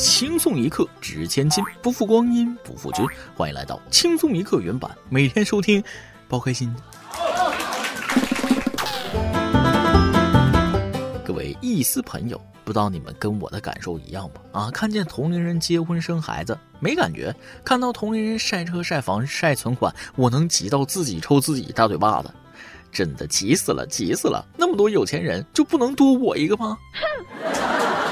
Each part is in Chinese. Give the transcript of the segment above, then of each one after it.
轻松一刻值千金，不负光阴不负君。欢迎来到轻松一刻原版，每天收听，包开心。各位一丝朋友，不知道你们跟我的感受一样吗？啊，看见同龄人结婚生孩子没感觉，看到同龄人晒车晒房晒存款，我能急到自己抽自己大嘴巴子。真的急死了，急死了！那么多有钱人，就不能多我一个吗？哼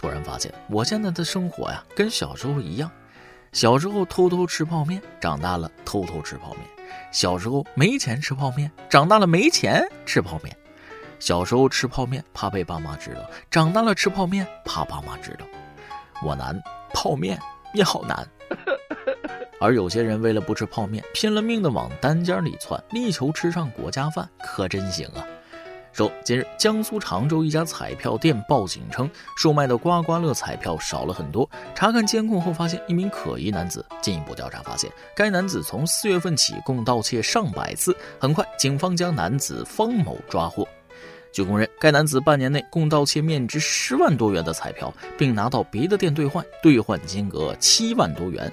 突然发现，我现在的生活呀，跟小时候一样。小时候偷偷吃泡面，长大了偷偷吃泡面；小时候没钱吃泡面，长大了没钱吃泡面；小时候吃泡面怕被爸妈知道，长大了吃泡面怕爸妈知道。我难，泡面也好难。而有些人为了不吃泡面，拼了命的往单间里窜，力求吃上国家饭，可真行啊！说，近日江苏常州一家彩票店报警称，售卖的刮刮乐彩票少了很多。查看监控后，发现一名可疑男子。进一步调查发现，该男子从四月份起共盗窃上百次。很快，警方将男子方某抓获。据供认，该男子半年内共盗窃面值十万多元的彩票，并拿到别的店兑换，兑换金额七万多元。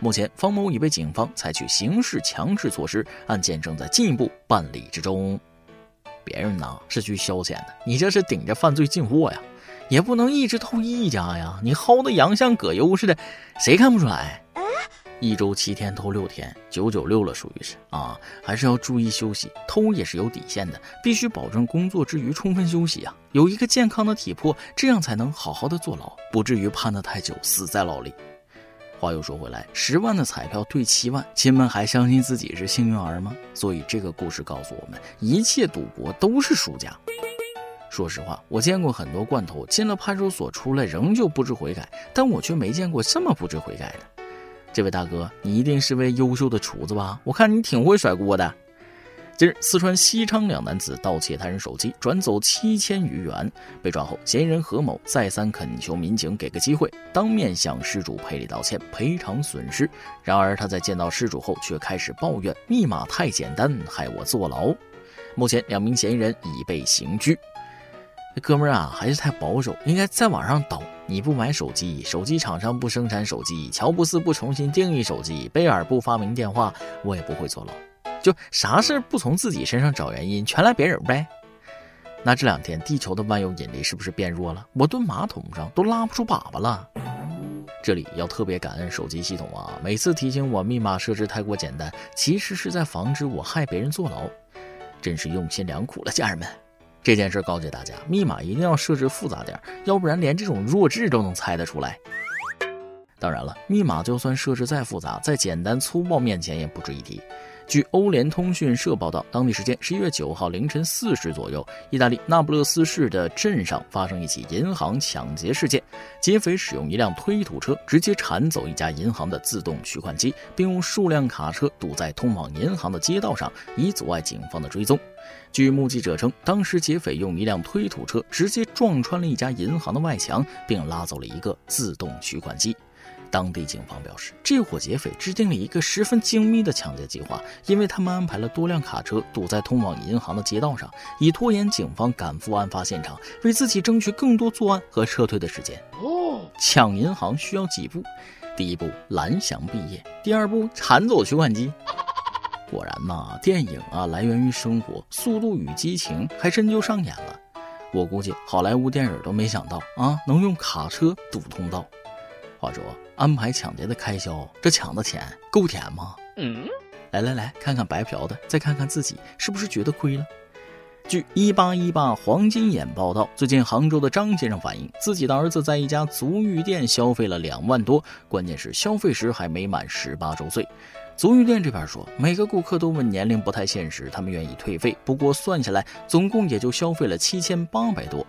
目前，方某已被警方采取刑事强制措施，案件正在进一步办理之中。别人呢是去消遣的，你这是顶着犯罪进货呀！也不能一直偷一家呀，你薅的羊像葛优似的，谁看不出来？一周七天偷六天，九九六了，属于是啊，还是要注意休息，偷也是有底线的，必须保证工作之余充分休息啊，有一个健康的体魄，这样才能好好的坐牢，不至于判得太久，死在牢里。话又说回来，十万的彩票兑七万，亲们还相信自己是幸运儿吗？所以这个故事告诉我们，一切赌博都是输家。说实话，我见过很多罐头进了派出所出来仍旧不知悔改，但我却没见过这么不知悔改的。这位大哥，你一定是位优秀的厨子吧？我看你挺会甩锅的。近日，四川西昌两男子盗窃他人手机，转走七千余元，被抓后，嫌疑人何某再三恳求民警给个机会，当面向失主赔礼道歉，赔偿损失。然而，他在见到失主后，却开始抱怨密码太简单，害我坐牢。目前，两名嫌疑人已被刑拘。哥们儿啊，还是太保守，应该在网上倒。你不买手机，手机厂商不生产手机，乔布斯不重新定义手机，贝尔不发明电话，我也不会坐牢。就啥事不从自己身上找原因，全赖别人呗。那这两天地球的万有引力是不是变弱了？我蹲马桶上都拉不出粑粑了。这里要特别感恩手机系统啊，每次提醒我密码设置太过简单，其实是在防止我害别人坐牢，真是用心良苦了，家人们。这件事告诫大家，密码一定要设置复杂点，要不然连这种弱智都能猜得出来。当然了，密码就算设置再复杂、再简单粗暴，面前也不值一提。据欧联通讯社报道，当地时间十一月九号凌晨四时左右，意大利那不勒斯市的镇上发生一起银行抢劫事件。劫匪使用一辆推土车直接铲走一家银行的自动取款机，并用数辆卡车堵在通往银行的街道上，以阻碍警方的追踪。据目击者称，当时劫匪用一辆推土车直接撞穿了一家银行的外墙，并拉走了一个自动取款机。当地警方表示，这伙劫匪制定了一个十分精密的抢劫计划，因为他们安排了多辆卡车堵在通往银行的街道上，以拖延警方赶赴案发现场，为自己争取更多作案和撤退的时间。哦，抢银行需要几步？第一步，蓝翔毕业；第二步，铲走取款机。果然呐，电影啊来源于生活，《速度与激情》还真就上演了。我估计好莱坞电影都没想到啊，能用卡车堵通道。话说。安排抢劫的开销，这抢的钱够甜吗？嗯，来来来看看白嫖的，再看看自己，是不是觉得亏了？据一八一八黄金眼报道，最近杭州的张先生反映，自己的儿子在一家足浴店消费了两万多，关键是消费时还没满十八周岁。足浴店这边说，每个顾客都问年龄不太现实，他们愿意退费，不过算下来总共也就消费了七千八百多。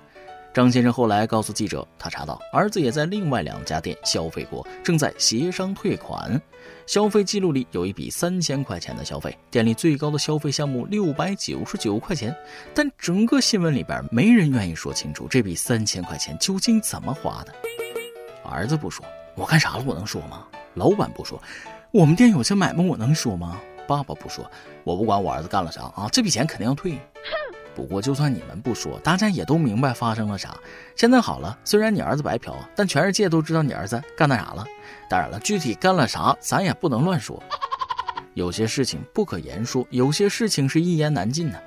张先生后来告诉记者，他查到儿子也在另外两家店消费过，正在协商退款。消费记录里有一笔三千块钱的消费，店里最高的消费项目六百九十九块钱。但整个新闻里边没人愿意说清楚这笔三千块钱究竟怎么花的。儿子不说，我干啥了？我能说吗？老板不说，我们店有些买卖，我能说吗？爸爸不说，我不管我儿子干了啥啊，这笔钱肯定要退。不过就算你们不说，大家也都明白发生了啥。现在好了，虽然你儿子白嫖，但全世界都知道你儿子干那啥了。当然了，具体干了啥，咱也不能乱说。有些事情不可言说，有些事情是一言难尽的。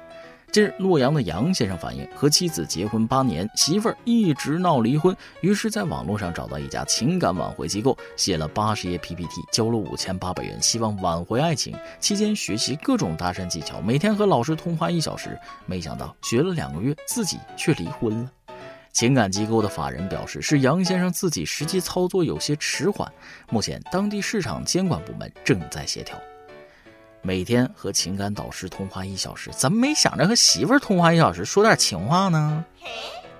近日，洛阳的杨先生反映，和妻子结婚八年，媳妇儿一直闹离婚，于是，在网络上找到一家情感挽回机构，写了八十页 PPT，交了五千八百元，希望挽回爱情。期间学习各种搭讪技巧，每天和老师通话一小时。没想到学了两个月，自己却离婚了。情感机构的法人表示，是杨先生自己实际操作有些迟缓，目前当地市场监管部门正在协调。每天和情感导师通话一小时，怎么没想着和媳妇儿通话一小时说点情话呢？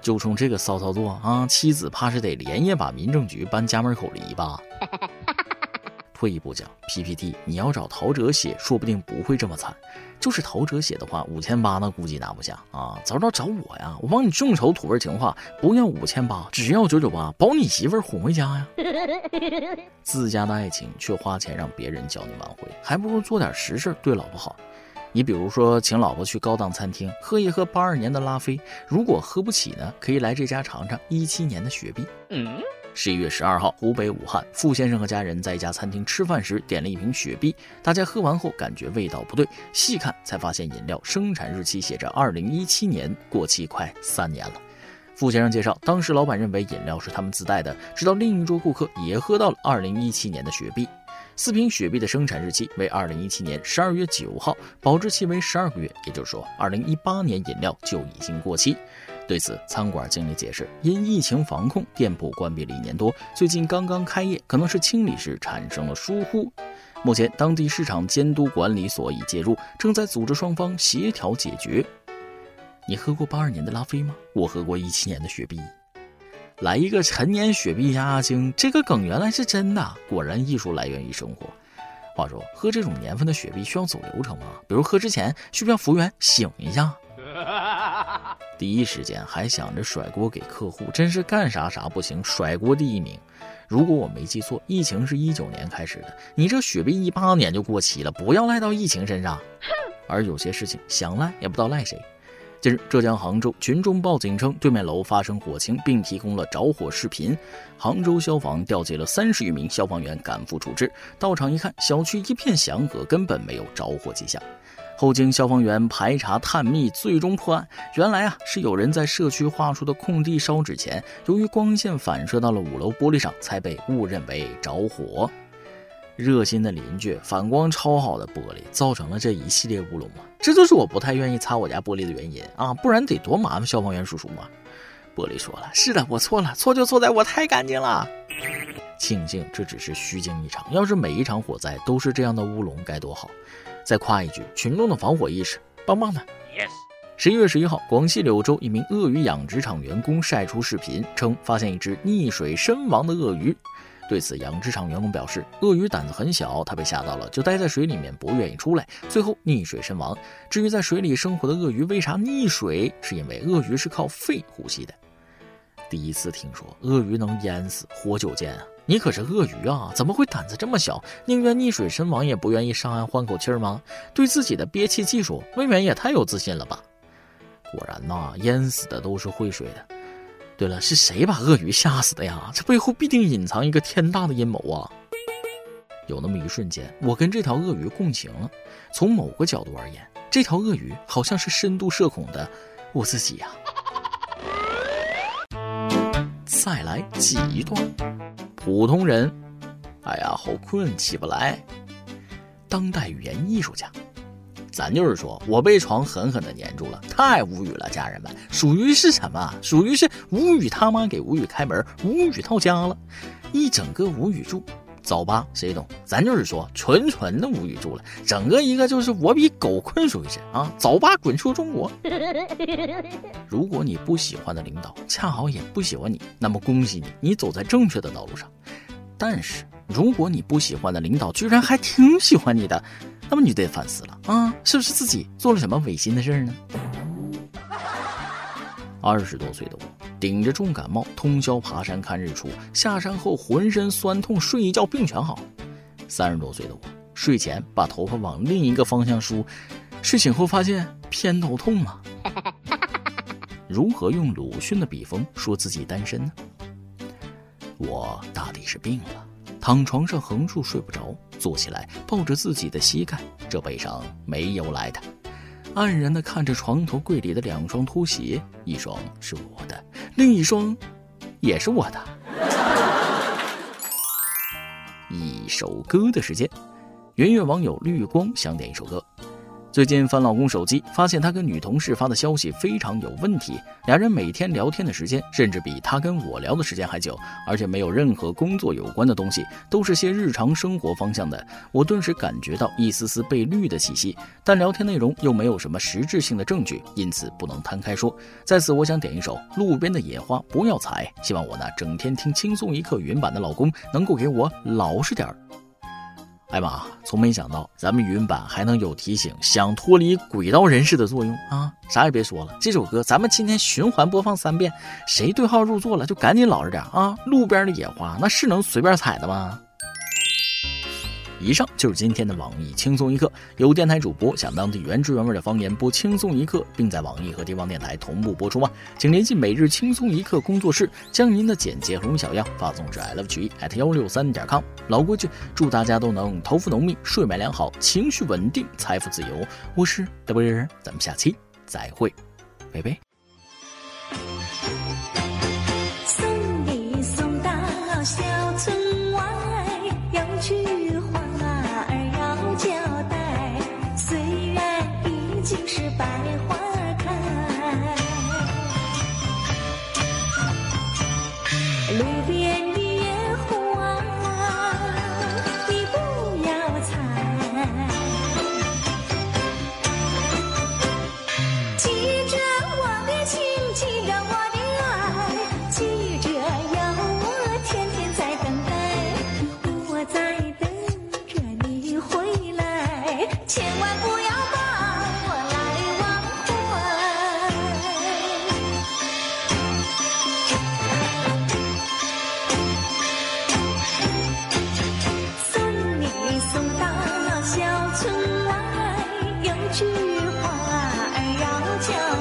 就冲这个骚操作啊，妻子怕是得连夜把民政局搬家门口离吧。退一步讲，PPT 你要找陶喆写，说不定不会这么惨。就是陶喆写的话，五千八那估计拿不下啊。早知道找我呀，我帮你众筹土味情话，不要五千八，只要九九八，保你媳妇儿哄回家呀。自家的爱情却花钱让别人教你挽回，还不如做点实事对老婆好。你比如说，请老婆去高档餐厅喝一喝八二年的拉菲，如果喝不起呢，可以来这家尝尝一七年的雪碧。嗯。十一月十二号，湖北武汉，傅先生和家人在一家餐厅吃饭时点了一瓶雪碧，大家喝完后感觉味道不对，细看才发现饮料生产日期写着二零一七年，过期快三年了。傅先生介绍，当时老板认为饮料是他们自带的，直到另一桌顾客也喝到了二零一七年的雪碧。四瓶雪碧的生产日期为二零一七年十二月九号，保质期为十二个月，也就是说，二零一八年饮料就已经过期。对此，餐馆经理解释，因疫情防控，店铺关闭了一年多，最近刚刚开业，可能是清理时产生了疏忽。目前，当地市场监督管理所已介入，正在组织双方协调解决。你喝过八二年的拉菲吗？我喝过一七年的雪碧。来一个陈年雪碧压压惊，这个梗原来是真的。果然，艺术来源于生活。话说，喝这种年份的雪碧需要走流程吗？比如喝之前需不需要服务员醒一下？第一时间还想着甩锅给客户，真是干啥啥不行，甩锅第一名。如果我没记错，疫情是一九年开始的，你这雪碧一八年就过期了，不要赖到疫情身上。而有些事情想赖也不知道赖谁。近日，浙江杭州群众报警称对面楼发生火情，并提供了着火视频。杭州消防调集了三十余名消防员赶赴处置，到场一看，小区一片祥和，根本没有着火迹象。后经消防员排查探秘，最终破案。原来啊，是有人在社区划出的空地烧纸钱，由于光线反射到了五楼玻璃上，才被误认为着火。热心的邻居反光超好的玻璃，造成了这一系列乌龙啊！这就是我不太愿意擦我家玻璃的原因啊！不然得多麻烦消防员叔叔啊！玻璃说了：“是的，我错了，错就错在我太干净了。”庆幸这只是虚惊一场，要是每一场火灾都是这样的乌龙，该多好！再夸一句，群众的防火意识棒棒的。十一月十一号，广西柳州一名鳄鱼养殖场员工晒出视频，称发现一只溺水身亡的鳄鱼。对此，养殖场员工表示，鳄鱼胆子很小，它被吓到了，就待在水里面，不愿意出来，最后溺水身亡。至于在水里生活的鳄鱼为啥溺水，是因为鳄鱼是靠肺呼吸的。第一次听说鳄鱼能淹死，活久见啊！你可是鳄鱼啊，怎么会胆子这么小，宁愿溺水身亡也不愿意上岸换口气吗？对自己的憋气技术，未免也太有自信了吧！果然呐，淹死的都是会水的。对了，是谁把鳄鱼吓死的呀？这背后必定隐藏一个天大的阴谋啊！有那么一瞬间，我跟这条鳄鱼共情了。从某个角度而言，这条鳄鱼好像是深度社恐的我自己呀。再来挤一段，普通人，哎呀，好困，起不来。当代语言艺术家，咱就是说我被床狠狠的粘住了，太无语了，家人们，属于是什么？属于是无语他妈给无语开门，无语到家了，一整个无语住。早吧，谁懂？咱就是说，纯纯的无语住了，整个一个就是我比狗困，属于是啊。早吧，滚出中国！如果你不喜欢的领导恰好也不喜欢你，那么恭喜你，你走在正确的道路上。但是如果你不喜欢的领导居然还挺喜欢你的，那么你得反思了啊，是不是自己做了什么违心的事儿呢？二十多岁的我。顶着重感冒，通宵爬山看日出，下山后浑身酸痛，睡一觉病全好。三十多岁的我，睡前把头发往另一个方向梳，睡醒后发现偏头痛了。如何用鲁迅的笔锋说自己单身呢？我大抵是病了，躺床上横竖睡不着，坐起来抱着自己的膝盖，这悲伤没由来的。黯然地看着床头柜里的两双拖鞋，一双是我的，另一双也是我的。一首歌的时间，圆圆网友绿光想点一首歌。最近翻老公手机，发现他跟女同事发的消息非常有问题。俩人每天聊天的时间，甚至比他跟我聊的时间还久，而且没有任何工作有关的东西，都是些日常生活方向的。我顿时感觉到一丝丝被绿的气息，但聊天内容又没有什么实质性的证据，因此不能摊开说。在此，我想点一首《路边的野花不要采》，希望我那整天听轻松一刻原版的老公能够给我老实点儿。哎妈，从没想到咱们语音版还能有提醒想脱离轨道人士的作用啊！啥也别说了，这首歌咱们今天循环播放三遍，谁对号入座了就赶紧老实点啊！路边的野花那是能随便采的吗？以上就是今天的网易轻松一刻。有电台主播想当地原汁原味的方言播轻松一刻，并在网易和地方电台同步播出吗？请联系每日轻松一刻工作室，将您的简介和小样发送至 i love 曲艺 at 幺六三点 com。老规矩，祝大家都能头发浓密、睡眠良好、情绪稳定、财富自由。我是德波人，咱们下期再会，拜拜。记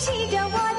骑着我